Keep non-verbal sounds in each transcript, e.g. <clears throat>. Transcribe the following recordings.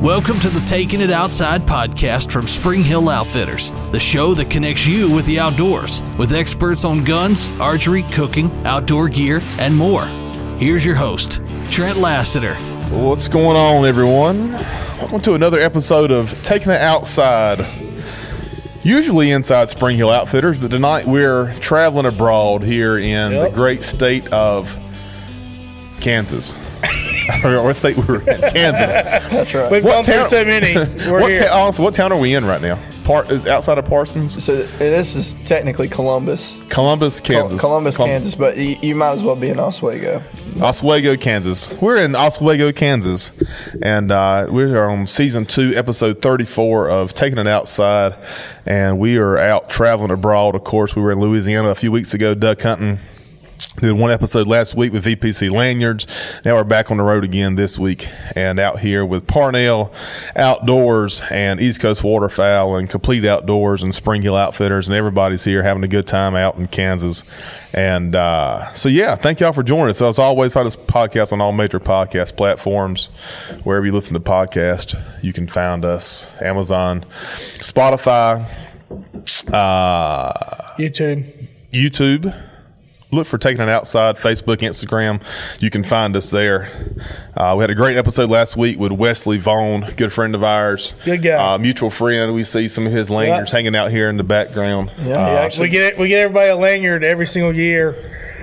Welcome to the Taking It Outside podcast from Spring Hill Outfitters, the show that connects you with the outdoors, with experts on guns, archery, cooking, outdoor gear, and more. Here's your host, Trent Lassiter. What's going on, everyone? Welcome to another episode of Taking It Outside. Usually inside Spring Hill Outfitters, but tonight we're traveling abroad here in Yep. the great state of Kansas. <laughs> what state we were in? Kansas. That's right. We've What gone through town- so many. <laughs> We're what, here. ta- honestly, what town are we in right now? Part is outside of Parsons, So this is technically Columbus, Columbus, Col- Kansas. Columbus, Colum- Kansas, but you, you might as well be in Oswego. Oswego, Kansas. We're in Oswego, Kansas, and uh, we are on season two, episode 34 of Taking It Outside. And we are out traveling abroad. Of course, we were in Louisiana a few weeks ago, duck hunting. Did one episode last week with VPC Lanyards. Now we're back on the road again this week and out here with Parnell Outdoors and East Coast Waterfowl and Complete Outdoors and Spring Hill Outfitters. And everybody's here having a good time out in Kansas. And uh, so, yeah, thank y'all for joining us. As always, find this podcast on all major podcast platforms. Wherever you listen to podcasts, you can find us Amazon, Spotify, uh, YouTube. YouTube. Look for taking it outside, Facebook, Instagram. You can find us there. Uh, we had a great episode last week with Wesley Vaughn, good friend of ours. Good guy. Uh, mutual friend. We see some of his lanyards Yeah. hanging out here in the background. Yeah, Uh, actually- We get we get everybody a lanyard every single year.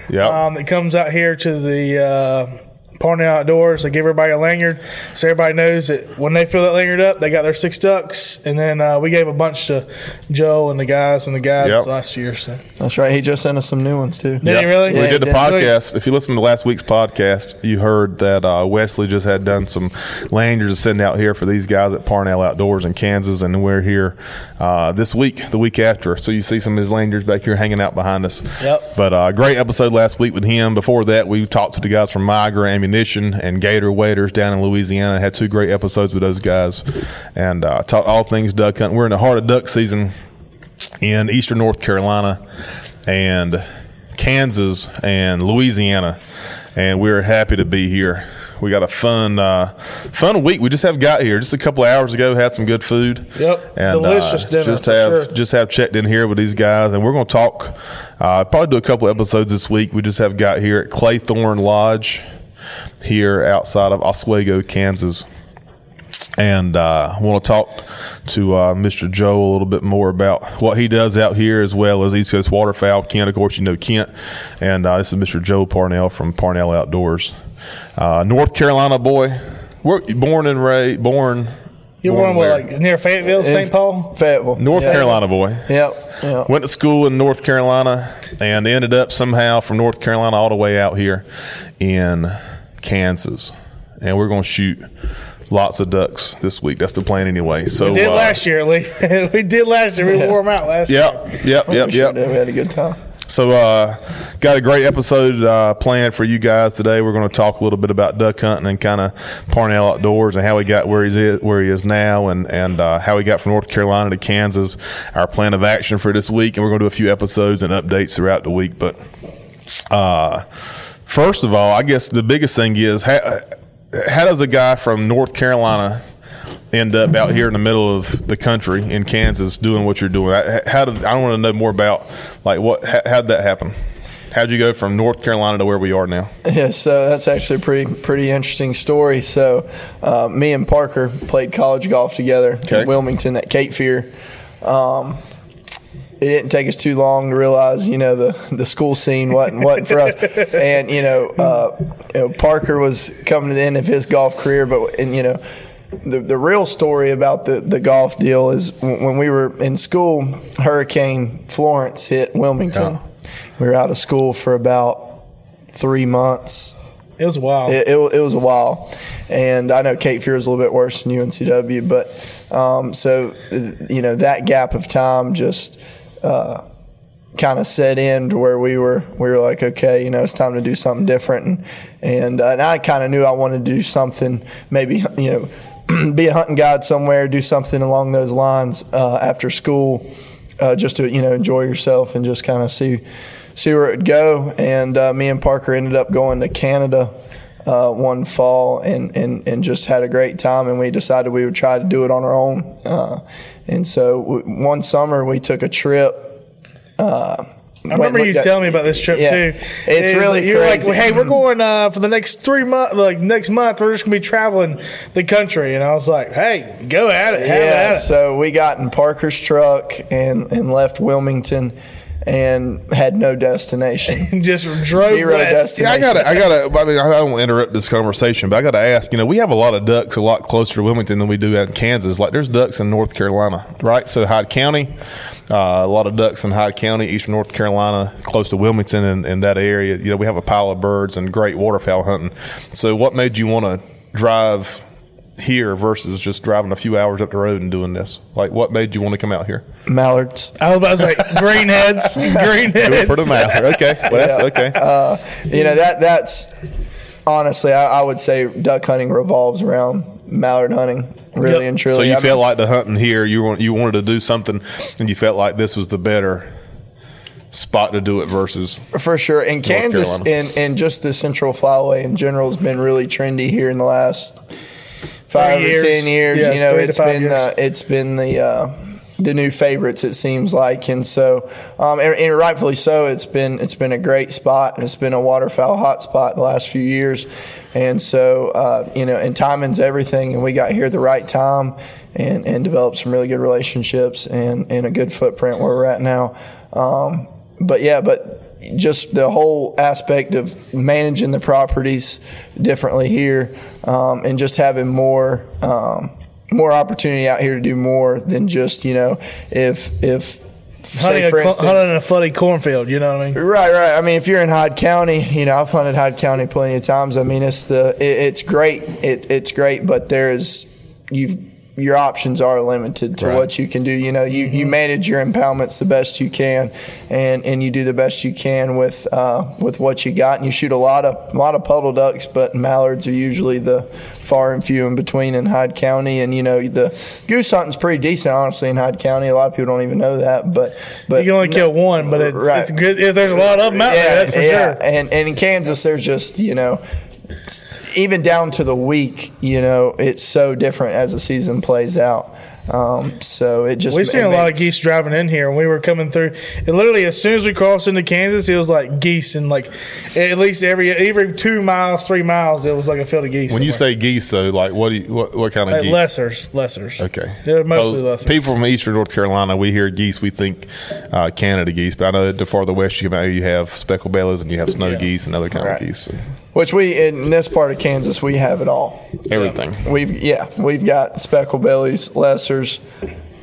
Yep. Um, that comes out here to the Parnell Outdoors. They give everybody a lanyard, so everybody knows that when they fill that lanyard up, they got their six ducks. And then uh, we gave a bunch to Joe and the guys and the guys Yep. last year. So That's right. He just sent us some new ones too. Did he really? We did the did. podcast. If you listen to last week's podcast, you heard that uh, Wesley just had done some lanyards to send out here for these guys at Parnell Outdoors in Kansas, and we're here uh, this week, the week after. So you see some of his lanyards back here hanging out behind us. Yep. But uh, great episode last week with him. Before that, we talked to the guys from Migra Ammunition and Gator Waders down in Louisiana. Had two great episodes with those guys, and uh, talked all things duck hunting. We're in the heart of duck season in eastern North Carolina and Kansas and Louisiana, and we're happy to be here. We got a fun, uh, fun week. We just have got here just a couple of hours ago. Had some good food. Yep. and Delicious uh, dinner, Just have sure. just have checked in here with these guys, and we're going to talk. Uh, probably do a couple episodes this week. We just have got here at Claythorn Lodge here outside of Oswego, Kansas and uh, I want to talk to uh, Mr. Joe a little bit more about what he does out here, as well as East Coast Waterfowl. Kent, of course, you know Kent, and uh, this is Mr. Joe Parnell from Parnell Outdoors, uh, North Carolina boy. Where, born and raised, born. you're born one what, where? like near Fayetteville, St. Paul. Fayetteville, North Yeah. Carolina boy. Yep. Yep. Went to school in North Carolina and ended up somehow from North Carolina all the way out here in Kansas. And we're going to shoot lots of ducks this week. That's the plan anyway. So We did uh, last year, at least. <laughs> we did last year. We wore them out last year. Yep, yep, We yep, yep. We had a good time. So, uh, got a great episode uh, planned for you guys today. We're going to talk a little bit about duck hunting and kind of Parnell Outdoors and how he got where he's is, where he is now, and and uh, how he got from North Carolina to Kansas. Our plan of action for this week, and we're going to do a few episodes and updates throughout the week. But uh, first of all, I guess the biggest thing is how, how does a guy from North Carolina end up out here in the middle of the country in Kansas doing what you're doing? I- How did I want to know more about like what how did that happen? How'd you go from North Carolina to where we are now? Yeah, so that's actually a pretty pretty interesting story. So, uh, me and Parker played college golf together Okay. in Wilmington at Cape Fear. Um, it didn't take us too long to realize, you know, the, the school scene wasn't wasn't for us. <laughs> And you know, uh, you know, Parker was coming to the end of his golf career, but and you know, the the real story about the the golf deal is when we were in school, Hurricane Florence hit Wilmington. Yeah. We were out of school for about three months. It was wild. It, it, it was a while, and I know Cape Fear is a little bit worse than UNCW, but um, so you know that gap of time just uh, kind of set in to where we were we were like, okay, you know, it's time to do something different, and and, uh, and I kind of knew I wanted to do something, maybe you know, <clears throat> be a hunting guide somewhere, do something along those lines uh, after school, uh, just to you know enjoy yourself and just kind of see see where it would go. And uh, me and Parker ended up going to Canada uh, one fall and, and, and just had a great time. And we decided we would try to do it on our own. Uh, and so w- one summer we took a trip. Uh, I remember you telling me about this trip Yeah. too. It's It really like, you're like, hey, we're going uh, for the next three months. Like next month, we're just gonna be traveling the country. And I was like, hey, go at it, have yeah, at it. so we got in Parker's truck and, and left Wilmington and had no destination. <laughs> Just drove Zero west. Yeah, I gotta, I gotta. I mean, I don't want to interrupt this conversation, but I gotta ask. You know, we have a lot of ducks a lot closer to Wilmington than we do out in Kansas. Like, there's ducks in North Carolina, right? So Hyde County, uh, a lot of ducks in Hyde County, eastern North Carolina, close to Wilmington and, and that area. You know, we have a pile of birds and great waterfowl hunting. So, what made you want to drive here versus just driving a few hours up the road and doing this? Like, what made you want to come out here? Mallards. I was about to say greenheads, <laughs> greenheads. Do it for the mouth. Okay, well, that's okay. Uh, you know that that's honestly, I, I would say duck hunting revolves around mallard hunting, really Yep. and truly. So you I mean, felt like the hunting here, you want you wanted to do something, and you felt like this was the better spot to do it versus. for sure. And Kansas Carolina. and, and just the Central Flyway in general has been really trendy here in the last five or years. ten years. Yeah, you know, it's been years. the it's been the uh, the new favorites. It seems like, and so um, and, and rightfully so. It's been it's been a great spot. It's been a waterfowl hot spot the last few years, and so uh, you know, and timing's everything. And we got here at the right time. And, and developed some really good relationships and, and a good footprint where we're at now. Um, but yeah, but just the whole aspect of managing the properties differently here, um, and just having more um, more opportunity out here to do more than just you know if if hunting, say a, instance. hunting in a flooded cornfield. You know what I mean? Right, right. I mean, if you're in Hyde County, you know, I've hunted Hyde County plenty of times. I mean, it's the it, it's great. It, it's great, but there's you've your options are limited to Right. what you can do. You know, you, you manage your impoundments the best you can, and, and you do the best you can with uh, with what you got. And you shoot a lot of a lot of puddle ducks, but mallards are usually the far and few in between in Hyde County. And you know, the goose hunting's pretty decent, honestly, in Hyde County. A lot of people don't even know that, but but You can only kill one, but it's, Right. it's good. If there's a lot of them out there, that's for sure. And and in Kansas, there's just you know, even down to the week, you know, it's so different as the season plays out. Um, so it just We've seen it a lot of geese driving in here, and we were coming through. And literally, as soon as we crossed into Kansas, it was like geese, and like at least every every two miles, three miles, it was like a field of geese. When you say geese, though, like what do you, what, what kind of Like geese? lessers, lessers. Okay, they're mostly So lessers. People from eastern North Carolina, we hear geese, we think uh, Canada geese, but I know that the farther west you come out, you have speckled bellies and you have snow Yeah. geese and other kind Right. of geese. So which we in this part of Kansas we have it all. everything. We've yeah, we've got speckle bellies, lessers,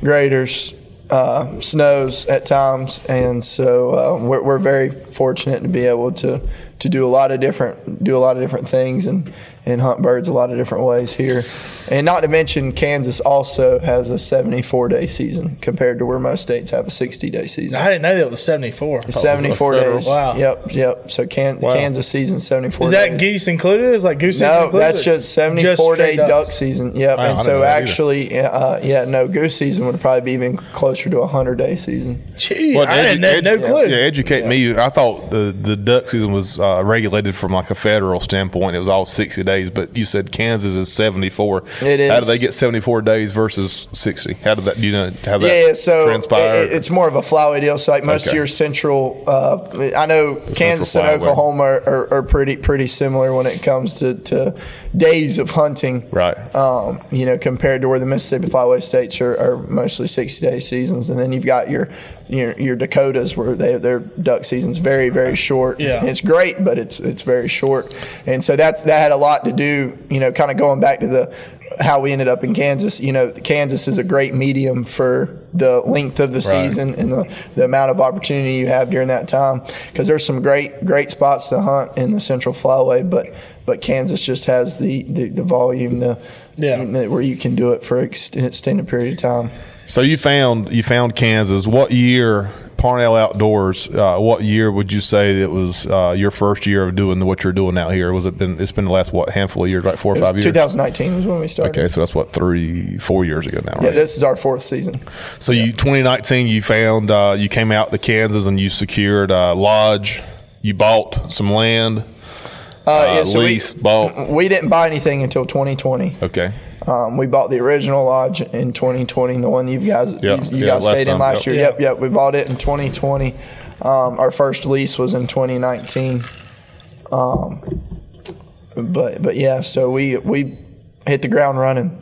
greaters, uh, snows at times, and so uh, we're, we're very fortunate to be able to to do a lot of different do a lot of different things and and hunt birds a lot of different ways here. And not to mention, Kansas also has a 74 day season compared to where most states have a 60 day season. I didn't know that was seventy four. 74 federal- days. Wow. Yep, yep. So Can- Wow. Kansas season 74 Is that days. geese included? Is like goose? No, included? that's just 74 day straight duck season. Yep. And so know that either. actually, uh, yeah, no, goose season would probably be even closer to a 100 day season. Gee, Well, I didn't edu- no clue. Yeah, educate me. I thought the, the duck season was uh, regulated from like a federal standpoint. It was all sixty days, but you said Kansas is seventy four. It How do they get seventy four days versus sixty? How did that? Do you know how that Yeah, so transpired? it- it's more of a flyway deal. So like most Okay. of your central, uh, I know Kansas and. Oklahoma are, are, are pretty pretty similar when it comes to, to days of hunting. right. um, you know, compared to where the Mississippi Flyway states are, are mostly 60 day seasons. And then you've got your, your, your Dakotas where they, their duck season's very, very short. Yeah. It's great, but it's, it's very short. And so that's, that had a lot to do, you know, kind of going back to the, how we ended up in Kansas. You know, Kansas is a great medium for the length of the Right. season and the, the amount of opportunity you have during that time. Because there's some great great spots to hunt in the Central Flyway, but but Kansas just has the the, the volume, the Yeah. where you can do it for an extended period of time. So you found you found Kansas. What year? Parnell Outdoors. Uh, what year would you say it was uh, your first year of doing what you're doing out here? Was it been? It's been the last what handful of years, like four or five years. 2019 was when we started. Okay, so that's what three, four years ago now, Right? Yeah, this is our fourth season. So you 2019, you found uh, you came out to Kansas and you secured a lodge. You bought some land. Uh, yeah, so we- bought? We didn't buy anything until 2020. Okay. Um, we bought the original lodge in 2020, the one you guys you, you yeah, guys last stayed in last yep. year. Yep, yep. We bought it in 2020. Um, our first lease was in 2019. Um, but but yeah, so we we hit the ground running,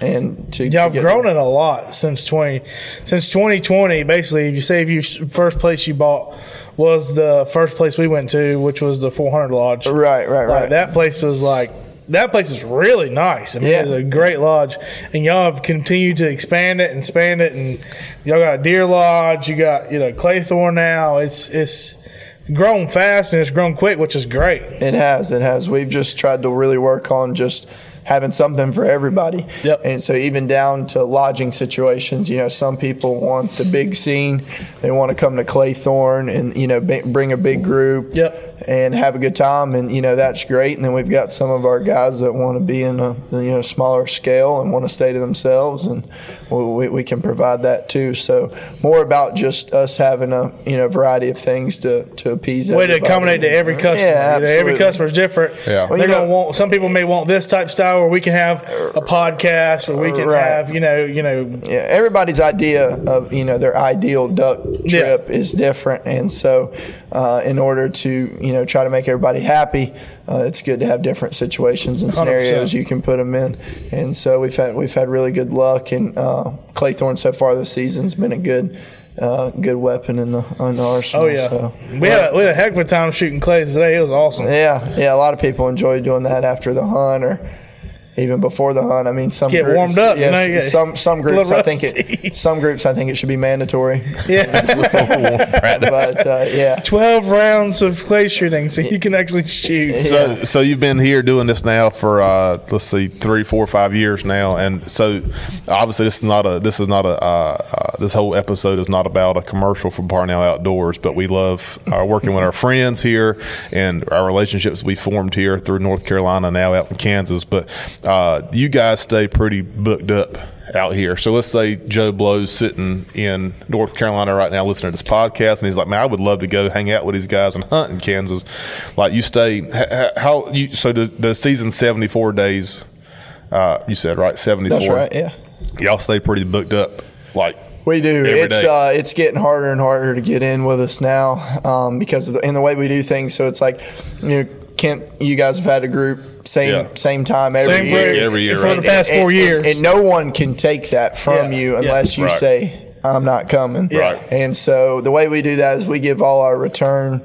and to Yeah, to I've get- grown it a lot since twenty, since twenty twenty. Basically, if you say if you first place you bought was the first place we went to, which was the four hundred lodge. Right, right, Like, right. that place was like that place is really nice. I mean, Yeah. it's a great lodge, and y'all have continued to expand it and expand it, and y'all got Deer Lodge, you got you know Claythorne now. It's it's grown fast and it's grown quick, which is great. It has. It has. We've just tried to really work on just having something for everybody. Yep. And so even down to lodging situations, you know, some people want the big scene. They want to come to Claythorne and you know b- bring a big group. Yep. And have a good time, and you know that's great. And then we've got some of our guys that want to be in a you know smaller scale and want to stay to themselves, and we, we can provide that too. So more about just us having a you know variety of things to to appease. Way to accommodate to every customer. Yeah, You know, every customer is different. Yeah. Well, They're you gonna know- want. Some people may want this type style where we can have a podcast, or we can Right. have you know, you know, yeah, everybody's idea of you know their ideal duck Yeah. trip is different, and so uh, in order to you know try to make everybody happy, uh, it's good to have different situations and 100%. scenarios you can put them in. And so we've had we've had really good luck, and uh, Claythorne so far this season's been a good uh, good weapon in the in the arsenal. oh yeah, so. we had a, we had a heck of a time shooting clays today. It was awesome. Yeah, yeah. A lot of people enjoy doing that after the hunt or even before the hunt. I mean, some Get groups, warmed up, you Yes, know, you get some some groups I think it <laughs> some groups I think it should be mandatory. Yeah, <laughs> But uh, yeah, twelve rounds of clay shooting, so you can actually shoot. So, so you've been here doing this now for uh, let's see, three, four, five years now, and so obviously this is not a this is not a uh, uh, this whole episode is not about a commercial for Parnell Outdoors, but we love uh, working with our friends here and our relationships we formed here through North Carolina, now out in Kansas. But uh, you guys stay pretty booked up out here. So let's say Joe Blow's sitting in North Carolina right now listening to this podcast, and he's like, "Man, I would love to go hang out with these guys and hunt in Kansas." Like you stay, how you? So the, the season seventy four days. Uh, you said right seventy four. that's right. Yeah. Y'all stay pretty booked up. Like We do. Every it's uh, it's getting harder and harder to get in with us now um, because of the, in the way we do things. So it's like you know, Kent, you guys have had a group same Yeah. same time every Same year. group Every year, for right. the past four and, years. and, and no one can take that from Yeah, you yeah. unless you Right. say I'm not coming. Right. And so the way we do that is we give all our return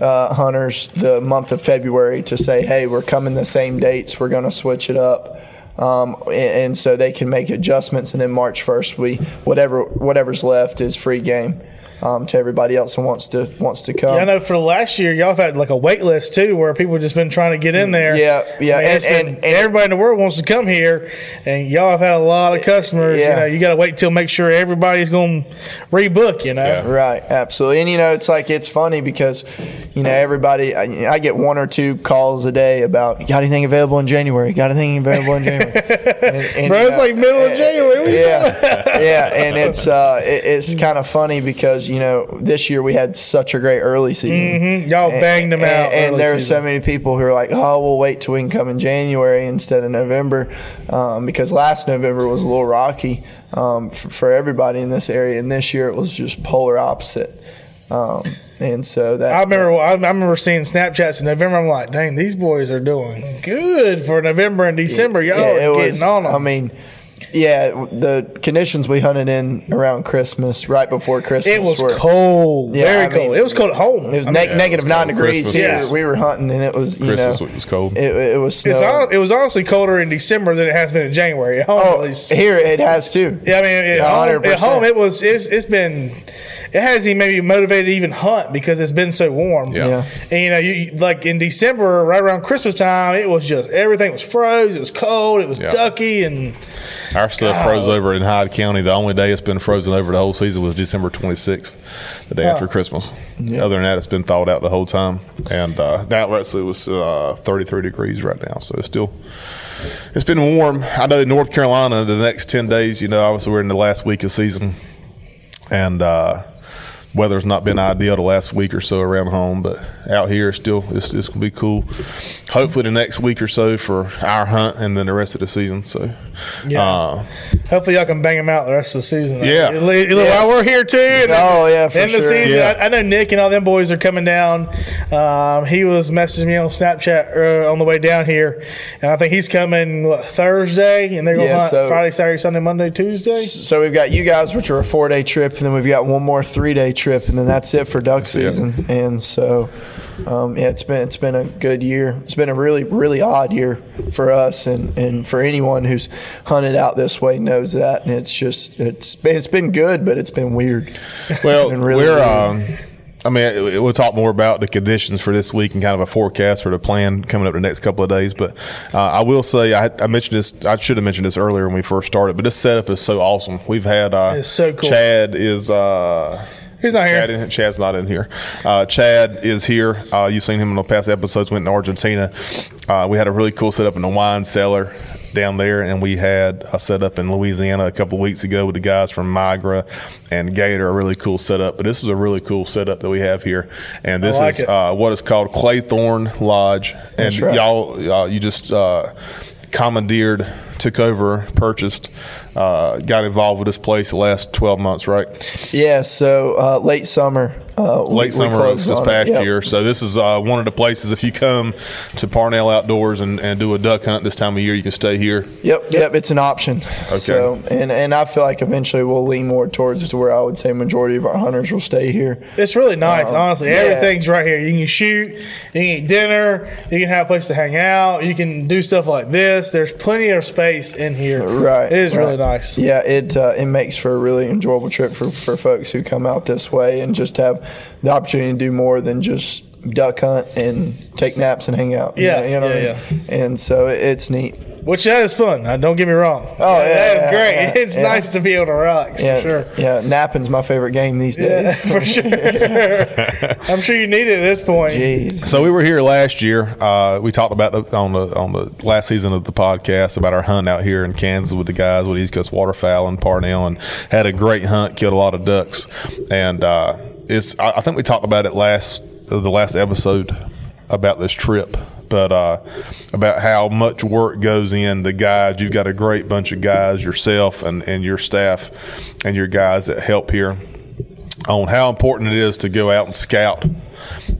uh, hunters the month of February to say, hey, we're coming the same dates. We're going to switch it up. Um, and, and so they can make adjustments, and then March first, we whatever whatever's left is free game um, to everybody else who wants to wants to come. Yeah, I know for the last year, y'all have had like a wait list too, where people have just been trying to get in there. Yeah, yeah, I mean, and- been- and- and- everybody in the world wants to come here, and y'all have had a lot of customers. Yeah. You know, you got to wait till make sure everybody's going to rebook. You know, Yeah. Right, absolutely. And you know, it's like it's funny because you know everybody. I, I get one or two calls a day about got anything available in January? Got anything available in January? <laughs> And, and, Bro, it's know, like middle of eh, January. What you Yeah, yeah, and it's uh, it, it's kind of funny because you know this year we had such a great early season. Mhm. Y'all banged them and, out and there are so many people who are like, "Oh, we'll wait till we can come in January instead of November," um, because last November was a little rocky um, for, for everybody in this area, and this year it was just polar opposite. Um, and so that I remember. I remember seeing Snapchats in November. I'm like, dang, these boys are doing good for November and December. Y'all Yeah, are it getting was- on them. I mean, yeah, the conditions we hunted in around Christmas, right before Christmas, it was were, cold, Yeah, very I mean, cold. It was cold at home. It was I neg- mean, Yeah, it was nine cold. degrees Christmas here. was- We were hunting, and it was you Christmas know was cold. it, it was snow. it's hon- it was honestly colder in December than it has been in January. <laughs> At home, oh, at least. here it has too. Yeah, I mean, at, Yeah, home, 100%. at home, it was. It's, it's been. It has even maybe motivated to even hunt because it's been so warm. Yeah. Yeah. And you know, you, you- like in December, right around Christmas time, it was just everything was froze. It was cold. It was Yeah. ducky, and Our stuff froze over in Hyde County. The only day it's been frozen over the whole season was December 26th, the day after Christmas. Yeah. Other than that, it's been thawed out the whole time. And uh, now it was uh, 33 degrees right now, so it's still it's been warm. I know in North Carolina, the next 10 days, you know, obviously we're in the last week of season, and uh, weather's not been ideal the last week or so around home, but out here, it's still it's, it's gonna be cool. hopefully the next week or so for our hunt, and then the rest of the season. So, Yeah. uh, Hopefully, y'all can bang them out the rest of the season. Yeah. At least- while we're here too. and Oh, yeah, for end of the sure. season. Yeah. I, I know Nick and all them boys are coming down. Um, he was messaging me on Snapchat uh, on the way down here, and I think he's coming what, Thursday, and they're going to Yeah, hunt so- Friday, Saturday, Sunday, Monday, Tuesday. So we've got you guys, which are a four day trip, and then we've got one more three day trip, and then that's it for duck it. season. And so, um, yeah, it's been it's been a good year. It's been a really really odd year for us, and, and for anyone who's hunted out this way knows that. And it's just it's been it's been good, but it's been weird. well, been really we're. Um, I mean, we'll talk more about the conditions for this week and kind of a forecast for the plan coming up the next couple of days. But uh, I will say, I, I mentioned this. I should have mentioned this earlier when we first started. But this setup is so awesome. We've had uh, so cool. Chad is. Uh, He's not here. Chad in, Chad's not in here. Uh, Chad is here. Uh, you've seen him in the past episodes. Went to Argentina. Uh, we had a really cool setup in the wine cellar down there, and we had a setup in Louisiana a couple of weeks ago with the guys from Migra and Gator. A really cool setup. But this is a really cool setup that we have here, and this like is uh, what is called Claythorn Lodge. And right. y'all, uh, you just uh, commandeered, took over, purchased, uh, got involved with this place the last twelve months, right? Yeah. So uh, late summer. Uh, late we summer of this past Yep. year. So this is uh, one of the places. If you come to Parnell Outdoors and, and do a duck hunt this time of year, you can stay here. Yep, yep, it's an option. So, and and I feel like eventually we'll lean more towards to where I would say majority of our hunters will stay here. It's really nice, Um, honestly. yeah. Everything's right here. You can shoot, you can eat dinner, you can have a place to hang out, you can do stuff like this. There's plenty of space in here. Right, It is right. really nice. Yeah, it uh, it makes for a really enjoyable trip for, for folks who come out this way and just have the opportunity to do more than just duck hunt and take naps and hang out. You Yeah, know- you know what I yeah. And so it's neat. Which that is fun. Uh, don't get me wrong. Oh, yeah, that is yeah, great. yeah, it's yeah. nice to be able to relax Yeah, for sure. yeah. Napping's my favorite game these Yeah, days. <laughs> for sure. <laughs> I'm sure you need it at this point. Jeez. So we were here last year. Uh, we talked about the, on the on the last season of the podcast about our hunt out here in Kansas with the guys with East Coast Waterfowl and Parnell, and had a great hunt, killed a lot of ducks, and uh, it's. I, I think we talked about it last the last episode about this trip. But uh, about how much work goes in the guys. You've got a great bunch of guys yourself and, and your staff and your guys that help here on how important it is to go out and scout.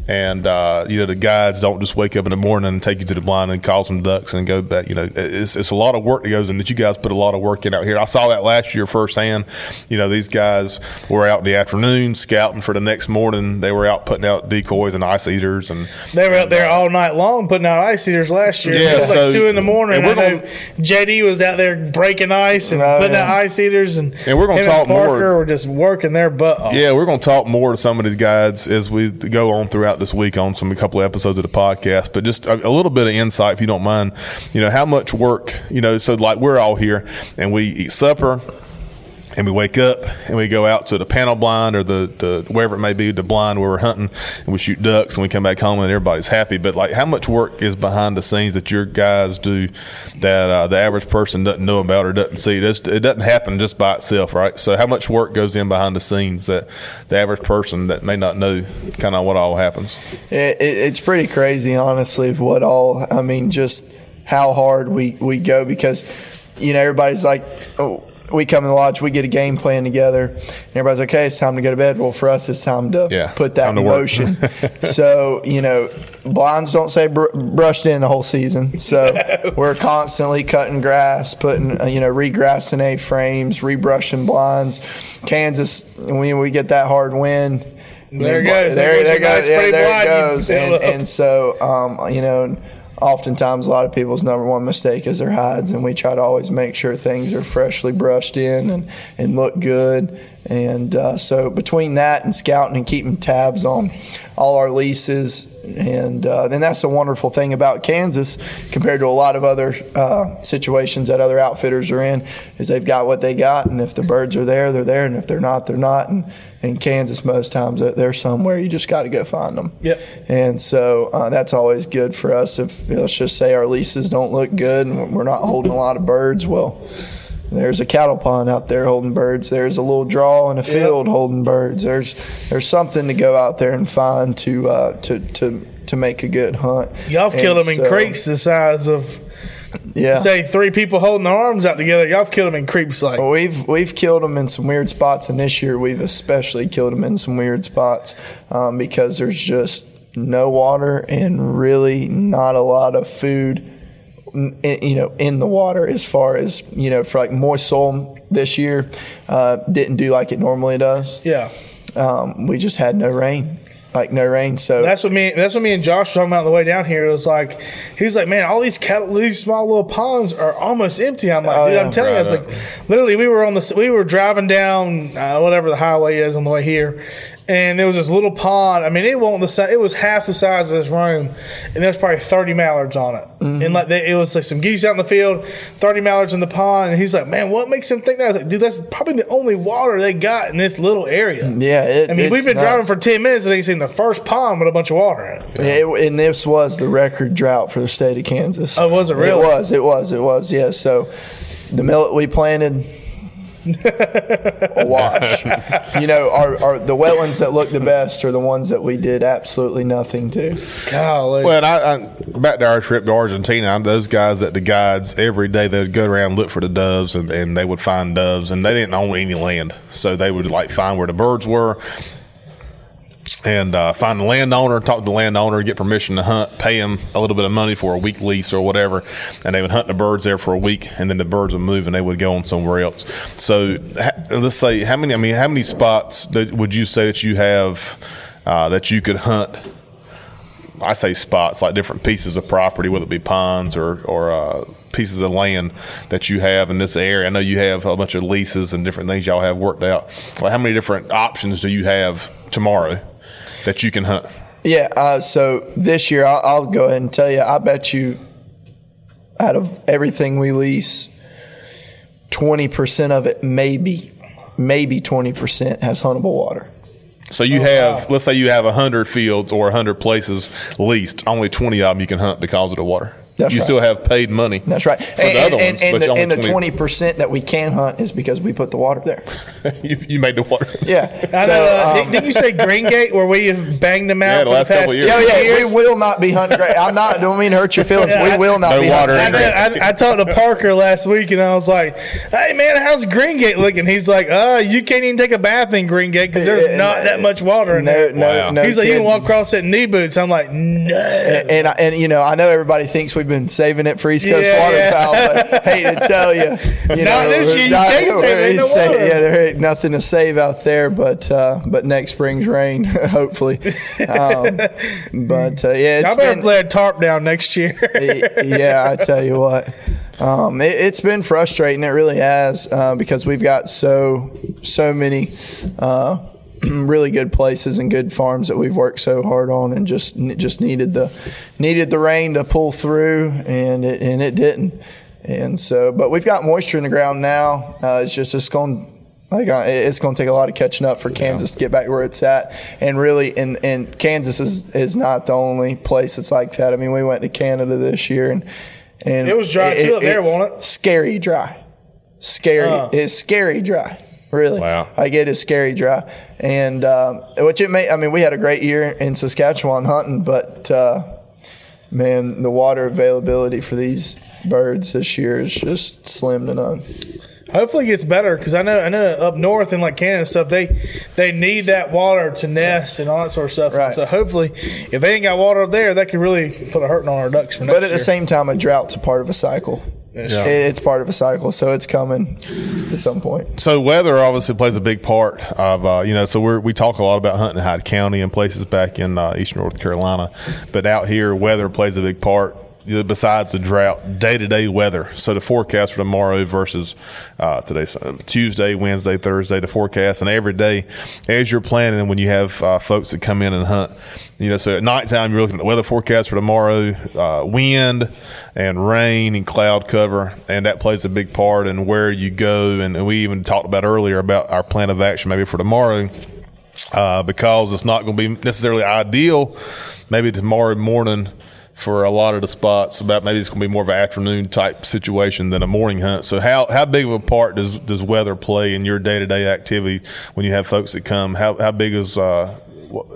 And uh, you know the guides don't just wake up in the morning and take you to the blind and call some ducks and go back. You know it's, it's a lot of work that goes in. That you guys put a lot of work in out here. I saw that last year firsthand. You know these guys were out in the afternoon scouting for the next morning. They were out putting out decoys and ice eaters and They were out there all night long putting out ice eaters last year. Yeah, it was so- like two in the morning. and And we're I know gonna- JD was out there breaking ice and Oh, putting yeah. out ice eaters, and And we're gonna him talk more- Parker Were just working their butt off. Yeah, we're going to talk more to some of these guides as we go on throughout this week on some a couple of episodes of the podcast. But just a, a little bit of insight, if you don't mind. You know how much work. You know, so like we're all here and we eat supper. And we wake up and we go out to the panel blind or the, the wherever it may be, the blind where we're hunting, and we shoot ducks and we come back home and everybody's happy. But like, how much work is behind the scenes that your guys do that uh, the average person doesn't know about or doesn't see? It doesn't happen just by itself, right? So, how much work goes in behind the scenes that the average person that may not know kind of what all happens? It, it, it's pretty crazy, honestly, what all. I mean, just how hard we, we go because, you know, everybody's like, oh, we come in the lodge, we get a game plan together, and everybody's like, okay, it's time to go to bed. Well, for us, it's time to Yeah, put that in motion. <laughs> so, you know, blinds don't say br- brushed in the whole season. So <laughs> we're constantly cutting grass, putting, uh, you know, regrassing A frames, rebrushing blinds. Kansas, when we get that hard wind, There it goes. There, there, There goes goes. the nice Yeah, there it goes. And, and so, um, you know, oftentimes a lot of people's number one mistake is their hides, and we try to always make sure things are freshly brushed in and, and look good. And uh, so, between that and scouting and keeping tabs on all our leases, and uh, then that's a wonderful thing about Kansas compared to a lot of other uh, situations that other outfitters are in is they've got what they got, and if the birds are there, they're there, and if they're not, they're not. And in Kansas, most times they're- somewhere. You just got to go find them. Yep. And so uh, that's always good for us. If let's just say our leases don't look good and we're not holding a lot of birds, well, there's a cattle pond out there holding birds. There's a little draw in a field holding birds. There's there's something to go out there and find to uh, to to to make a good hunt. Y'all killed them in creeks the size of Yeah. say three people holding their arms out together. Y'all have killed them in creeks like Well, We've we've killed them in some weird spots, and this year we've especially killed them in some weird spots um, because there's just no water and really not a lot of food, in, you know, in the water as far as you know for like moist soil this year uh, didn't do like it normally does. yeah. Um, we just had no rain, like no rain. So That's what me. That's what me and Josh were talking about on the way down here. It was like he was like, "Man, all these cattle, these small little ponds are almost empty." I'm like, Oh, "Dude, yeah. I'm telling you, I was Right like, literally, we were on the, we were driving down uh, whatever the highway is on the way here, and there was this little pond. I mean, it wasn't the size. It was half the size of this room, and there was probably 30 mallards on it. Mm-hmm. And like they, it was like some geese out in the field, 30 mallards in the pond, and he's like, "Man, what makes him think that?" I was like, "Dude, that's probably the only water they got in this little area." yeah, it, I mean, we've been driving for 10 minutes and ain't seen the first pond with a bunch of water in it. It, and this was the record drought for the state of Kansas. Oh, was it really? It was. It was. It was. Yes. So the millet we planted, <laughs> a wash. you know, our, our the wetlands that look the best are the ones that we did absolutely nothing to. Golly. Well, and I, I back to our trip to Argentina. Those guys at the guides every day they'd go around and look for the doves, and, and they would find doves, and they didn't own any land, so they would like find where the birds were, and uh, find the landowner, talk to the landowner, get permission to hunt, pay him a little bit of money for a week lease or whatever, and they would hunt the birds there for a week, and then the birds would move and they would go on somewhere else. So let's say how many? I mean, how many spots that would you say that you have uh, that you could hunt? I say spots like different pieces of property, whether it be ponds or or uh, pieces of land that you have in this area. I know you have a bunch of leases and different things y'all have worked out. Like how many different options do you have tomorrow that you can hunt? Yeah. Uh, so this year, I'll, I'll go ahead and tell you. I bet you, out of everything we lease, twenty percent of it, maybe, maybe twenty percent has huntable water. So Oh, you have, let's say you have hundred fields or hundred places leased. Only twenty of them you can hunt because of the water. That's you right. still have paid money. That's right. For and, the other and, ones, and, but the, and the twenty percent that we can hunt is because we put the water there. <laughs> you, you made the water. Yeah. <laughs> I So, know, uh, um, didn't- didn't you say Greengate where we have banged them out Yeah, the for last the past couple years. Yeah, yeah, years? we will not be hunting. Great. I'm not. Don't mean to hurt your feelings. Yeah, we I- will not No be water hunting. in I, know, I, I talked to Parker last week and I was like, "Hey man, how's Greengate looking?" He's like, "Uh, you can't even take a bath in Greengate because there's not that much water in No, there." no, Wow. no. He's like, "You can walk across it in knee boots." I'm like, "No." And I, and you know, I know everybody thinks we've been saving it for East Coast Yeah, yeah. waterfowl, but hate to tell you, you Not know, this year, you not- can't save it, no it's sa- water. Yeah, there ain't nothing to save out there, but uh, but next spring's rain, <laughs> hopefully. Um, <laughs> but uh, yeah, it's Y'all better been, lay a tarp down next year. <laughs> yeah, I tell you what, um, it, it's been frustrating. It really has uh, because we've got so so many uh, <clears throat> really good places and good farms that we've worked so hard on, and just just needed the needed the rain to pull through, and it and it didn't. And so, but we've got moisture in the ground now. Uh, it's just it's going. Like uh, it's going to take a lot of catching up for Kansas to get back where it's at, and really, and, and Kansas is, is not the only place that's like that. I mean, we went to Canada this year, and and It was dry, too, up there, wasn't it? Scary dry, scary. Uh. It's scary dry. Really, Wow. I get it scary dry, and um, which it may. I mean, we had a great year in Saskatchewan hunting, but uh, man, the water availability for these birds this year is just slim to none. Hopefully, it gets better because I know I know up north in like Canada and stuff they they need that water to nest and all that sort of stuff. Right. So hopefully, if they ain't got water up there, that could really put a hurting on our ducks for next But at the same time, a drought's a part of a cycle. Yeah. It's part of a cycle, so it's coming at some point. So weather obviously plays a big part of uh, you know. So we we talk a lot about hunting in Hyde County and places back in uh, eastern North Carolina, but out here weather plays a big part. Besides the drought, day to day weather. So the forecast for tomorrow versus uh, today's uh, Tuesday, Wednesday, Thursday, the forecast, and every day as you're planning. When you have uh, folks that come in and hunt, you know, so at nighttime you're looking at the weather forecast for tomorrow, uh, wind and rain and cloud cover, and that plays a big part in where you go. And we even talked about earlier about our plan of action maybe for tomorrow. Uh, because it's not going to be necessarily ideal, maybe tomorrow morning for a lot of the spots. About maybe it's going to be more of an afternoon type situation than a morning hunt. So how how big of a part does does weather play in your day to day activity when you have folks that come? How how big is uh,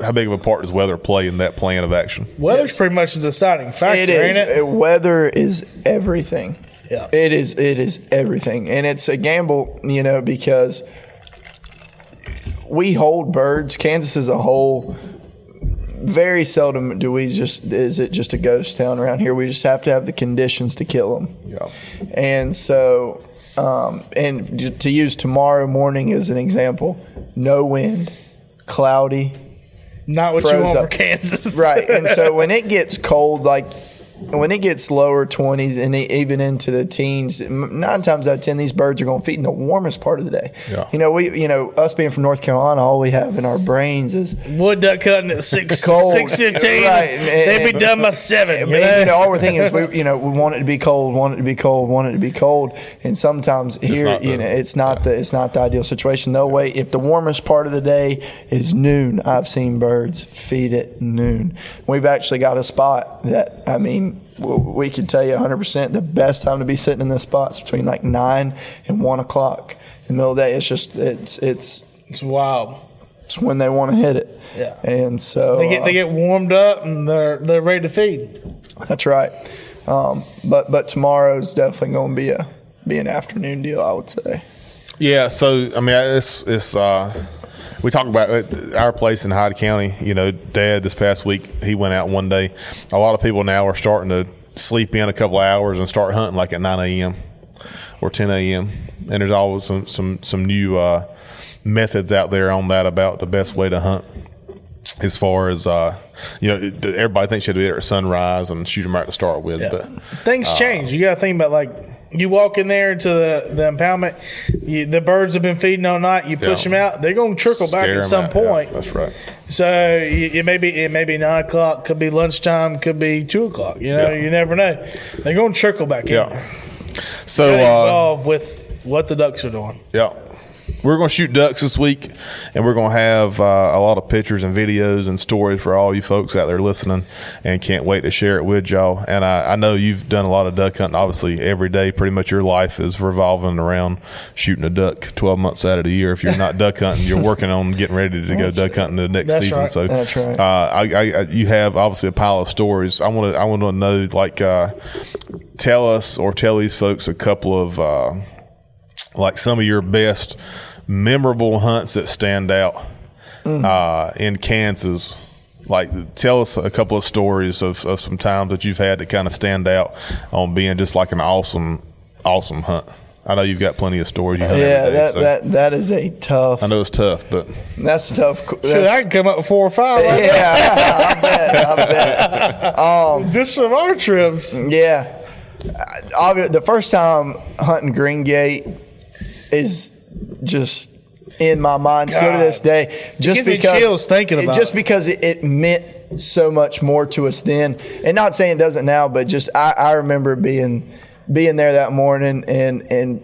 how big of a part does weather play in that plan of action? Weather's pretty much the deciding factor, It is. ain't it? Uh, Weather is everything. Yeah. It is. It is everything, and it's a gamble, you know, because we hold birds. Kansas as a whole. Very seldom do we just is it just a ghost town around here. We just have to have the conditions to kill them. Yeah. And so, um, and to use tomorrow morning as an example, no wind, cloudy, Not what you want up. for Kansas. right. And so when it gets cold, like when it gets lower 20s and e- even into the teens, nine times out of 10, these birds are going to feed in the warmest part of the day. Yeah. You know, we, you know, us being from North Carolina, all we have in our brains is Wood duck cutting at six <laughs> Cold. six fifteen. Right, and- They'd be and- done by seven. You know? you know, all we're thinking is we, you know, we want it to be cold, want it to be cold, want it to be cold, and sometimes here, not you know, it's not the it's not the ideal situation. They'll wait if the warmest part of the day is noon. I've seen birds feed at noon. We've actually got a spot that I mean, w- we can tell you 100 percent the best time to be sitting in this spot is between like nine and one o'clock in the middle of the day. It's just it's it's it's wild. it's when they want to hit it. Yeah. and so They get uh, they get warmed up and they're they're ready to feed. That's right. Um, but but tomorrow's definitely going to be a be an afternoon deal. I would say. Yeah, so I mean, it's it's. Uh, we talk about our place in Hyde County. You know, Dad this past week he went out one day. A lot of people now are starting to sleep in a couple of hours and start hunting like at nine a.m. or ten a.m. And there's always some some some new uh, methods out there on that about the best way to hunt. As far as uh, you know, everybody thinks you have to be there at sunrise and shoot them right to start with. Yeah. But Things change. You got to think about like you walk in there to the, the impoundment, you, the birds have been feeding all night. You push Yeah. them out, they're going to trickle back at some out. Yeah, point. that's right. So it, it may be it may be nine o'clock, could be lunchtime, could be two o'clock. You know, Yeah. you never know. They're going to trickle back in. Yeah. So uh, involved with what the ducks are doing. Yeah. We're going to shoot ducks this week, and we're going to have uh, a lot of pictures and videos and stories for all you folks out there listening, and can't wait to share it with y'all. And I, I know you've done a lot of duck hunting. Obviously, every day, pretty much your life is revolving around shooting a duck 12 months out of the year. If you're not duck hunting, you're working on getting ready to go duck hunting the next That's season. right. So That's right. Uh, I, I, I, you have obviously a pile of stories. I want to, I want to know, like, uh, tell us or tell these folks a couple of. Uh, like some of your best memorable hunts that stand out uh, in Kansas. Like, tell us a couple of stories of, of some times that you've had to kind of stand out on being just like an awesome, awesome hunt. I know you've got plenty of stories. You hunt Yeah, every day, that, so that that is a tough. I know it's tough, but That's a tough. Shit, I can come up with four or five <laughs> right yeah, I bet. I bet. now, just from our trips. Yeah. Obvi- the first time hunting Green Gate is just in my mind still to this day. Just gives me because chills thinking it- about just it. because it, it meant so much more to us then, and not saying it doesn't now, but just I, I remember being being there that morning and and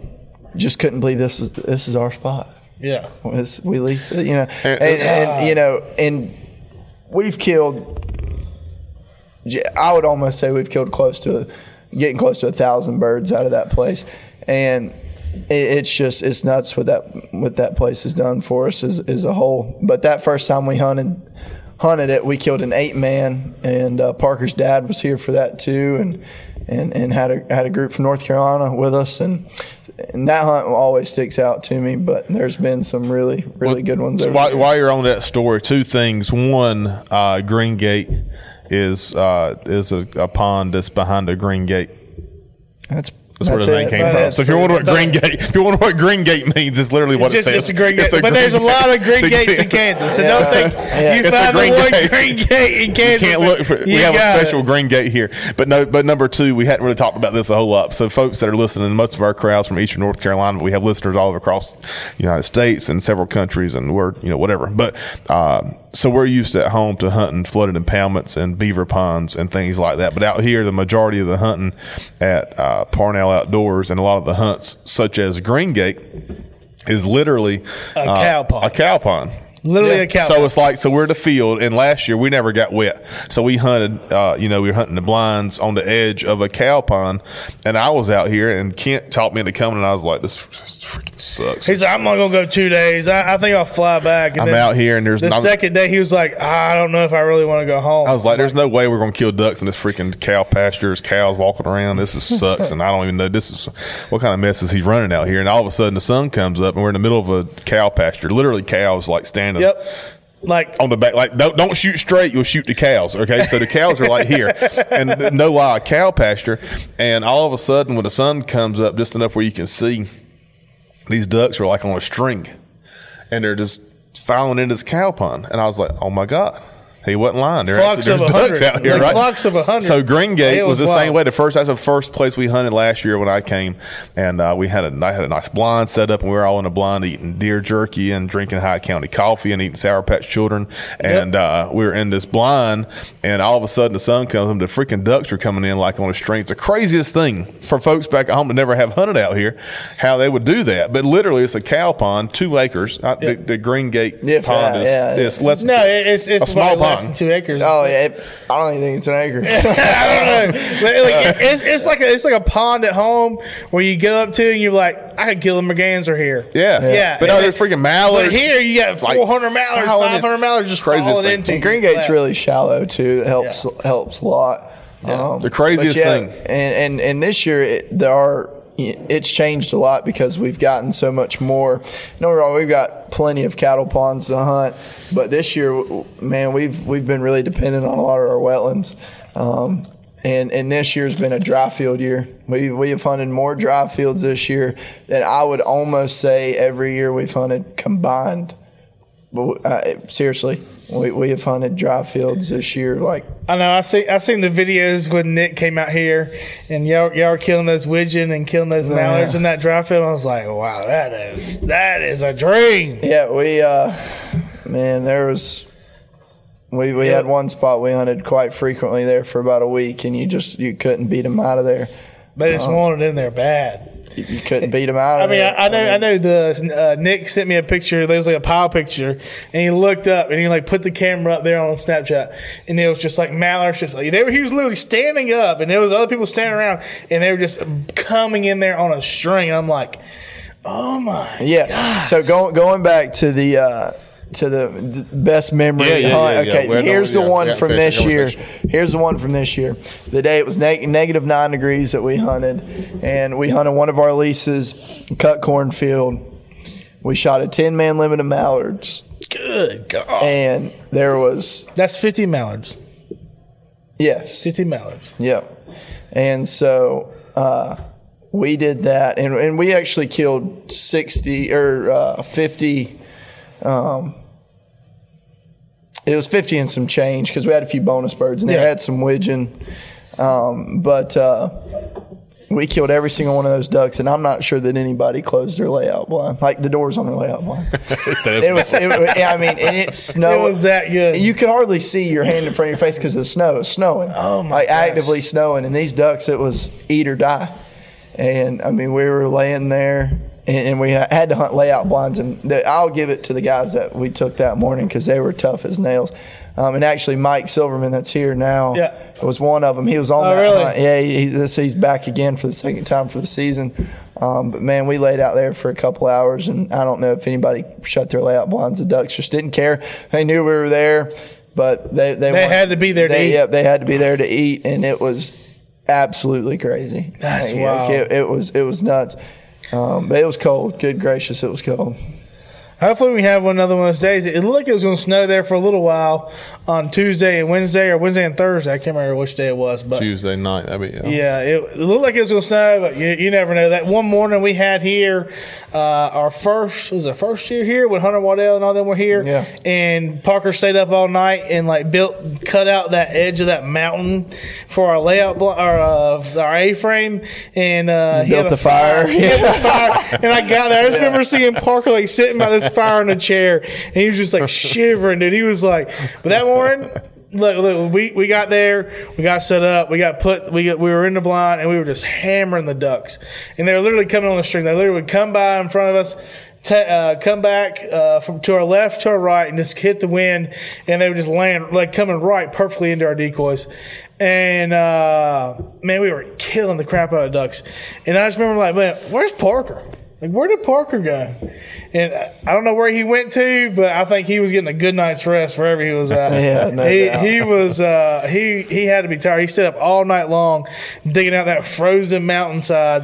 just couldn't believe this is this is our spot. Yeah. It's, we lease it, you know, and, And- and, you know, and we've killed. I would almost say we've killed close to, getting close to a thousand birds out of that place, and it, it's just it's nuts what that what that place has done for us as, as a whole. But that first time we hunted hunted it, we killed an eight man, and uh, Parker's dad was here for that too, and and and had a had a group from North Carolina with us, and and that hunt always sticks out to me. But there's been some really really good ones. So while, while you're on that story, two things. One, uh, Green Gate is uh, is a, a pond that's behind a Green Gate. That's That's, where the name it. came But from. So if you're pretty- wondering what Green Gate, if you're wondering what Green Gate means, it's literally what Just, it says. just a green It's gate. But there's a lot of green gates in Kansas. So don't think Yeah. you It's a found the green one gate. green gate in Kansas. You can't look for. We have a special it. green gate here, but no. But number two, we hadn't really talked about this a whole lot. So, folks that are listening, most of our crowds from Eastern North Carolina, but we have listeners all across the United States and several countries, and we're you know whatever. But uh, so we're used at home to hunting flooded impoundments and beaver ponds and things like that. But out here, the majority of the hunting at uh, Parnell Outdoors and a lot of the hunts, such as Green Gate, is literally A uh, cow pond. A cow pond. Literally Yeah. a cow. So it's like so we're at the field, and last year we never got wet. So we hunted, uh, you know, we were hunting the blinds on the edge of a cow pond, and I was out here, and Kent taught me into coming, and I was like, this, this freaking sucks. He's like, I'm not gonna go two days. I, I think I'll fly back. And I'm out here, and there's the I'm- second day. He was like, I don't know if I really want to go home. I was like, "There's no way we're gonna kill ducks in this freaking cow pasture. There's cows walking around. This is sucks, and I don't even know this is what kind of mess is he running out here." And all of a sudden, the sun comes up, and we're in the middle of a cow pasture. Literally, cows like standing Yep. Like on the back. Like, don't don't shoot straight. You'll shoot the cows. Okay, so the cows are like here, <laughs> and no lie, cow pasture. And all of a sudden, when the sun comes up just enough where you can see, these ducks are like on a string, and they're just filing into this cow pond. And I was like, "Oh my god." He wasn't lying. There Flocks actually, of ducks out here, Like right? flocks of a hundred. So Green Gate was, was the same way. The first that's the first place we hunted last year when I came, and uh, we had a I had a nice blind set up, and we were all in a blind eating deer jerky and drinking High County coffee and eating Sour Patch Children, and uh, we were in this blind, and all of a sudden the sun comes up, the freaking ducks are coming in like on a string. It's the craziest thing for folks back at home that never have hunted out here, how they would do that. But literally, it's a cow pond, two acres. Uh, the, the Green Gate If pond is yeah, it's less no, it's it's a small probably less than two acres. Oh yeah, it, I don't even think it's an acre. <laughs> I don't know. But, like, it- it's, it's like a, it's like a pond at home where you go up to and you're like, I could kill a merganser here. Yeah. yeah. But no, And there's then- freaking mallards. But here you got Like, 400 mallards, 500 mallards just crazy falling thing. into. And. Green Gate's really shallow too. That helps helps a lot. Um, The craziest yeah, thing. And, and and this year it, there are it's changed a lot because we've gotten so much more. No, we've got plenty of cattle ponds to hunt, but this year, man, we've we've been really dependent on a lot of our wetlands. Um, and, and this year's been a dry field year. We, we have hunted more dry fields this year than I would almost say every year we've hunted combined. But, uh, seriously, we, we have hunted dry fields this year. Like, I know. I see. I seen the videos when Nick came out here, and y'all, y'all were killing those widgeon and killing those mallards in that dry field. I was like, wow, that is that is a dream. yeah, we, uh, man, there was, we, we had one spot we hunted quite frequently there for about a week, and you just, you couldn't beat them out of there. They just wanted in there bad. You, couldn't beat him out I of mean. I, I know, I know. The uh, Nick sent me a picture. There was like a pile picture, and he looked up and he like put the camera up there on Snapchat, and it was just like mallards, just like they were. He was literally standing up, and there was other people standing around, and they were just coming in there on a string. And I'm like, oh my, Yeah. So going going back to the uh, to the, the best memory. Yeah, yeah, hunt. yeah, yeah. Okay, Well, no, here's yeah, the one yeah, from this year. Here's the one from this year. The day it was neg- negative nine degrees that we hunted, and we hunted one of our leases, cut cornfield. We shot a ten man limit of mallards, good god, and there was that's 50 mallards, yes, 50 mallards. Yep. And so uh, we did that, and, and we actually killed 60 or uh, 50. Um, it was 50 and some change because we had a few bonus birds and they Yeah. had some widgeon. Um, but uh, we killed every single one of those ducks, and I'm not sure that anybody closed their layout blind, like the doors on their layout blind. <laughs> it was, it, I mean, and it's snow. It was that good. You could hardly see your hand in front of your face because the snow is snowing. Oh, my Like gosh. actively snowing, and these ducks, it was eat or die. And I mean, we were laying there, and, we had to hunt layout blinds. And the, I'll give it to the guys that we took that morning because they were tough as nails. Um, and actually, Mike Silverman, that's here now, Yeah. was one of them. He was on Oh, that really? hunt. Yeah, he, this, he's back again for the second time for the season. Um, but man, we laid out there for a couple hours, and I don't know if anybody shut their layout blinds. The ducks just didn't care. They knew we were there, but they they, They had to be there to they, eat. Yep, they had to be there to eat, and it was absolutely crazy. That's Like, wild. It, it was it was nuts. Um, but it was cold. Good gracious, it was cold. Hopefully, we have another one of those days. It looked like it was going to snow there for a little while on Tuesday and Wednesday, or Wednesday and Thursday. I can't remember which day it was, but Tuesday night. I mean, yeah. Yeah, it, it looked like it was going to snow, but you, you never know. That one morning we had here, uh, our first was the first year here when Hunter Waddell and all them were here. Yeah. And Parker stayed up all night and like built, cut out that edge of that mountain for our layout, blo- our uh, our A frame, and uh, he Built had a the fire. He had the fire, <laughs> and I got there. I just remember seeing Parker like sitting by this fire in a chair, and he was just like shivering, dude. He was like, but that morning. Look, look, we, we got there, we got set up, we got put, we got, we were in the blind, and we were just hammering the ducks, and they were literally coming on the string. They literally would come by in front of us, uh, come back uh, from to our left to our right and just hit the wind, and they would just land like coming right perfectly into our decoys. And uh, man, we were killing the crap out of ducks. And I just remember like, man, where's Parker? Like, where did Parker go? And I don't know where he went to, but I think he was getting a good night's rest wherever he was at. <laughs> Yeah, no he, doubt. he was uh, he he had to be tired. He stayed up all night long digging out that frozen mountainside,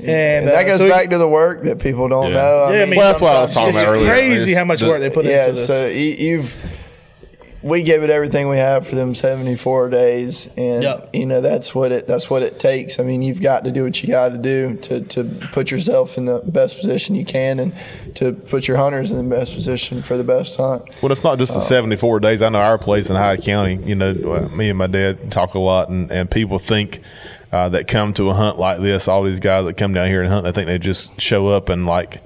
and, And that uh, goes so he- back to the work that people don't Yeah. know. I yeah, mean, mean, Well, that's what I was talking it's about earlier. Crazy how much the- work they put yeah, into this. so you've we gave it everything we have for them 74 days and Yep. you know that's what it that's what it takes i mean you've got to do what you got to do to to put yourself in the best position you can and to put your hunters in the best position for the best hunt Well, it's not just the 74 days. I know our place in Hyde County, you know, uh, me and my dad talk a lot, and, and people think uh, that come to a hunt like this, all these guys that come down here and hunt, they think they just show up and like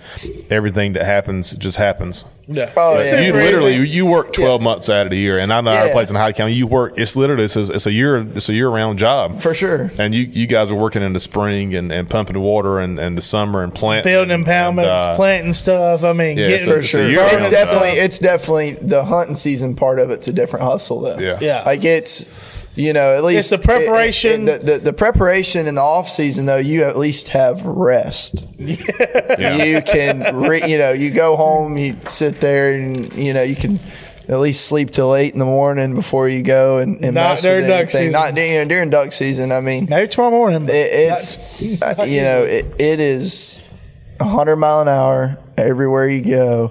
everything that happens just happens. yeah. Oh, yeah. You literally you work 12 months out of the year, and I know our Yeah. place in Hyde County, you work. It's literally it's a, it's a year it's a year round job for sure And you, you guys are working in the spring and, and pumping water and, and the summer and planting building and, impoundments, and, uh, planting stuff. I mean, yeah, getting for sure. so you're it's definitely stuff. it's definitely the hunting season part of it's a different hustle though. Yeah. Yeah. Like it's you know at least it's the preparation. it- it- the, the, the preparation in the off season though you at least have rest. <laughs> Yeah. You can re, you know you go home you sit there and you know you can. At least sleep till eight in the morning before you go and, and Not mess during with duck anything. season. Not you know, during duck season. I mean, maybe tomorrow morning. it, it's <laughs> not uh, you know it, it is a hundred mile an hour everywhere you go,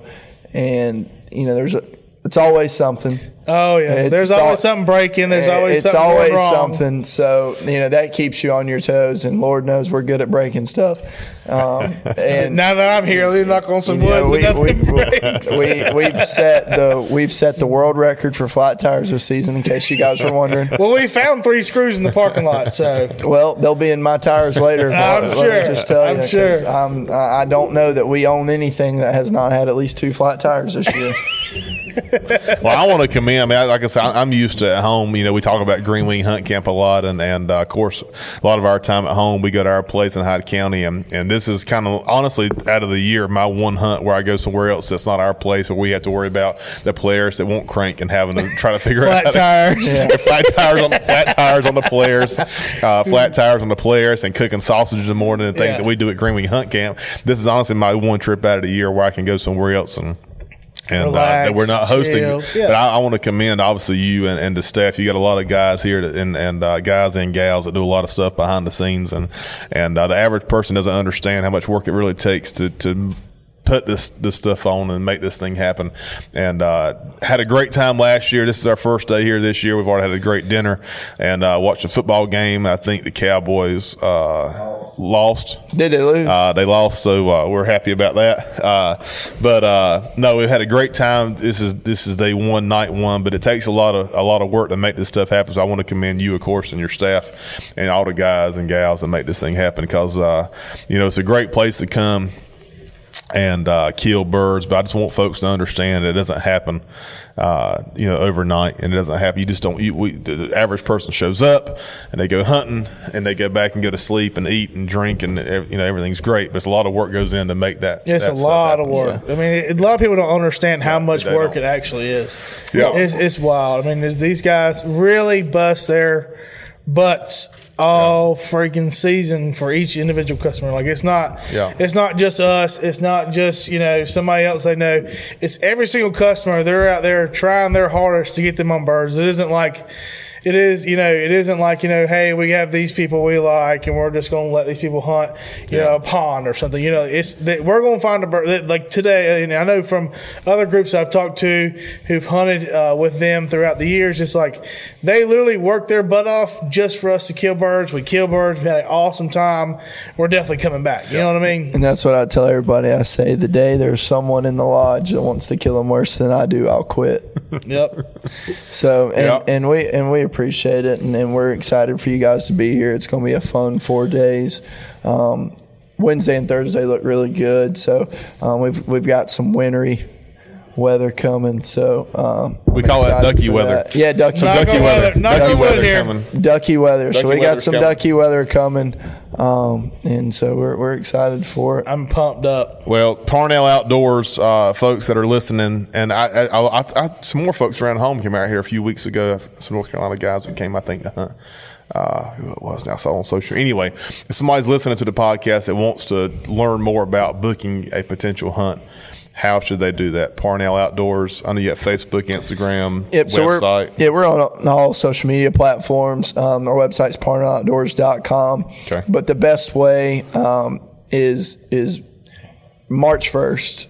and you know there's a it's always something. oh yeah, there's always something breaking. There's always something. it's something always something. So you know that keeps you on your toes, and Lord knows we're good at breaking stuff. Um, <laughs> and Now that I'm here, let me knock on some you wood. know, we, we, we, we, have set the we've set the world record for flat tires this season. In case you guys were wondering. <laughs> well, we found three screws in the parking lot, so Well, they'll be in my tires later. <laughs> I'm Let sure. just tell I'm you, sure. I'm, I don't know that we own anything that has not had at least two flat tires this year. <laughs> Well, I want to commend. I mean, like I said, I'm used to at home. You know, we talk about Green Wing Hunt Camp a lot, and and uh, of course, a lot of our time at home, we go to our place in Hyde County, and and this is kind of honestly out of the year my one hunt where I go somewhere else that's not our place, where we have to worry about the players that won't crank and having to try to figure flat out tires. <laughs> flat tires on the flat tires on the players, uh, flat tires on the players, and cooking sausage in the morning and things Yeah. that we do at Green Wing Hunt Camp. This is honestly my one trip out of the year where I can go somewhere else and. And uh, that we're not hosting, chill. Yeah. but I, I want to commend obviously you and, and the staff. You got a lot of guys here that, and and uh, guys and gals that do a lot of stuff behind the scenes, and and uh, the average person doesn't understand how much work it really takes to to put this this stuff on and make this thing happen. And uh, had a great time last year. This is our first day here this year. We've already had a great dinner and uh, watched a football game. I think the Cowboys uh, lost. Did they lose? Uh, they lost, so uh, we're happy about that. Uh, but uh, no, we've had a great time. This is this is day one, night one. But it takes a lot of a lot of work to make this stuff happen. So I want to commend you, of course, and your staff, and all the guys and gals that make this thing happen. Because uh, you know it's a great place to come and uh, kill birds. But I just want folks to understand it doesn't happen, uh, you know, overnight, and it doesn't happen. You just don't. You, we, the average person shows up and they go hunting and they go back and go to sleep and eat and drink and you know everything's great. But it's a lot of work goes in to make that. It's that a lot of work. So, I mean, a lot of people don't understand how much work don't. it actually is. Yeah. It's, it's wild. I mean, these guys really bust their butts all freaking season for each individual customer. Like it's not, Yeah. it's not just us. It's not just you know somebody else they know. It's every single customer. They're out there trying their hardest to get them on birds. It isn't like. It is, you know, it isn't like, you know, hey, we have these people we like and we're just going to let these people hunt, you know, a pond or something. You know, it's that we're going to find a bird that, like today. And I know from other groups I've talked to who've hunted uh, with them throughout the years, it's like they literally work their butt off just for us to kill birds. We kill birds. We had an awesome time. We're definitely coming back. You know what I mean? and that's what I tell everybody. I say the day there's someone in the lodge that wants to kill them worse than I do, I'll quit. Yep. So and, Yeah. and we and we appreciate it, and, and we're excited for you guys to be here. It's going to be a fun four days. Um, Wednesday and Thursday look really good. So um, we've we've got some wintry weather coming. So um, We I'm call that excited ducky weather. that. Yeah, ducky, Some Knock ducky weather. weather. Ducky weather here. coming. ducky weather. Ducky so we got some coming. ducky weather coming, um, and so we're we're excited for it. I'm pumped up. Well, Parnell Outdoors, uh, folks that are listening, and I, I, I, I, some more folks around home came out here a few weeks ago. Some North Carolina guys that came, I think, to hunt. Uh, who it was now? I saw on social. Anyway, if somebody's listening to the podcast that wants to learn more about booking a potential hunt, how should they do that? Parnell Outdoors. I know you got Facebook, Instagram, Yep. So we're website. yeah we're on all- social media platforms. Um, our website's parnelloutdoors.com. Okay. But the best way um, is is March first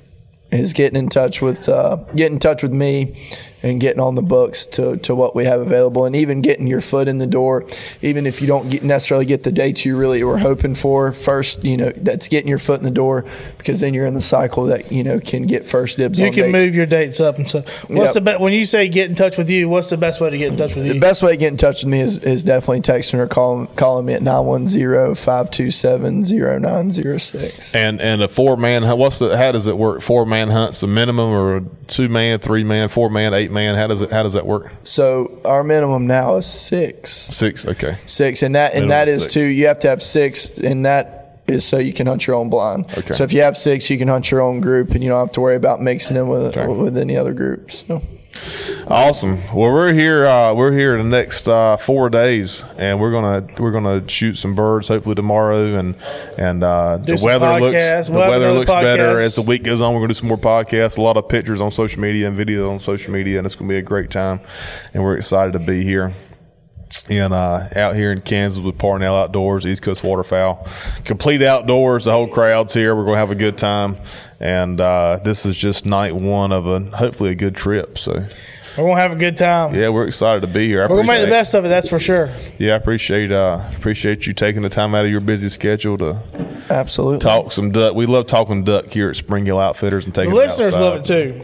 is getting in touch with uh, getting in touch with me and getting on the books to, to what we have available and even getting your foot in the door even if you don't get, necessarily get the dates you really were hoping for first you know that's getting your foot in the door because then you're in the cycle that you know can get first dibs You on can dates. move your dates up and so. What's Yep. the best when you say get in touch with you? What's the best way to get in touch with you? The best way to get in touch with me is, is definitely texting or calling, calling me at 910-527-0906. And and a four man. What's the? How does it work? Four man hunts the minimum, or two man, three man, four man, eight man. How does it? How does that work? So our minimum now is six. Six. Okay. Six. And that and Minimum that is six. too you have to have six and that is so you can hunt your own blind. Okay. So if you have six, you can hunt your own group and you don't have to worry about mixing in with Okay. with any other groups. So Awesome. Well, we're here. Uh, we're here the next uh, four days, and we're gonna we're gonna shoot some birds hopefully tomorrow, and and uh, the weather looks the We'll weather looks better as the week goes on. We're gonna do some more podcasts, a lot of pictures on social media and videos on social media, and it's gonna be a great time, and we're excited to be here. in uh, out here in Kansas with Parnell Outdoors, East Coast Waterfowl, complete outdoors. The whole crowd's here. We're going to have a good time, and uh, this is just night one of a hopefully a good trip. So We're gonna have a good time. yeah, we're excited to be here. I We're gonna make the best of it. That's for sure. Yeah, I appreciate uh, appreciate you taking the time out of your busy schedule to absolutely. talk some duck. We love talking duck here at Spring Hill Outfitters and taking The listeners outside. love it too.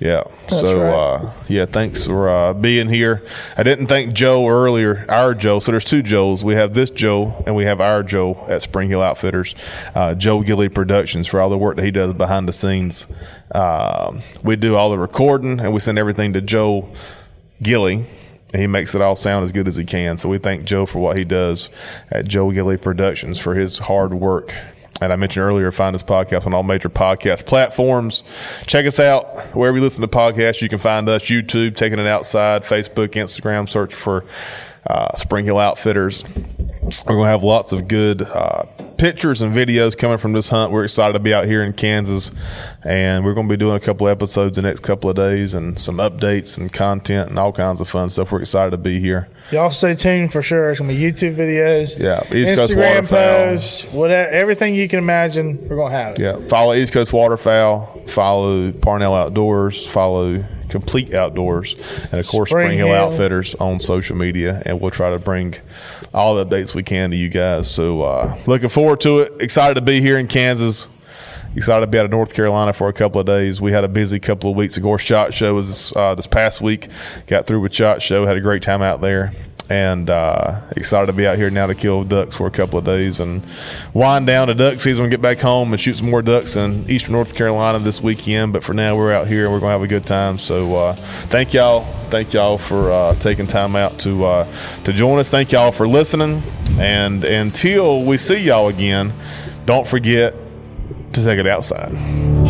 Yeah. so right. uh, yeah, thanks for uh, being here. I didn't thank Joe earlier. Our Joe. So there's two Joes. We have this Joe and we have our Joe at Spring Hill Outfitters. Uh, Joe Gilly Productions for all the work that he does behind the scenes. Um, we do all the recording and we send everything to Joe Gilly. And he makes it all sound as good as he can. So we thank Joe for what he does at Joe Gilly Productions for his hard work. And I mentioned earlier, find this podcast on all major podcast platforms. Check us out wherever you listen to podcasts. You can find us YouTube, Taking It Outside, Facebook, Instagram. Search for uh, Spring Hill Outfitters. We're going to have lots of good uh, pictures and videos coming from this hunt. We're excited to be out here in Kansas, and we're going to be doing a couple of episodes the next couple of days and some updates and content and all kinds of fun stuff. We're excited to be here. Y'all stay tuned for sure. It's gonna be YouTube videos, Yeah, East Coast Instagram Waterfowl. posts, whatever, everything you can imagine. We're gonna have it. Yeah, follow East Coast Waterfowl, follow Parnell Outdoors, follow Complete Outdoors, and of course Spring Spring Hill Hill. Outfitters on social media, and we'll try to bring all the updates we can to you guys. So uh, looking forward to it. Excited to be here in Kansas. Excited to be out of North Carolina for a couple of days. We had a busy couple of weeks. Of course, Shot Show was uh, this past week. Got through with Shot Show. Had a great time out there. And uh, excited to be out here now to kill ducks for a couple of days and wind down to duck season get back home and shoot some more ducks in eastern North Carolina this weekend. But for now, we're out here and we're going to have a good time. So uh, thank y'all. Thank y'all for uh, taking time out to uh, to join us. Thank y'all for listening. And until we see y'all again, don't forget to take it outside.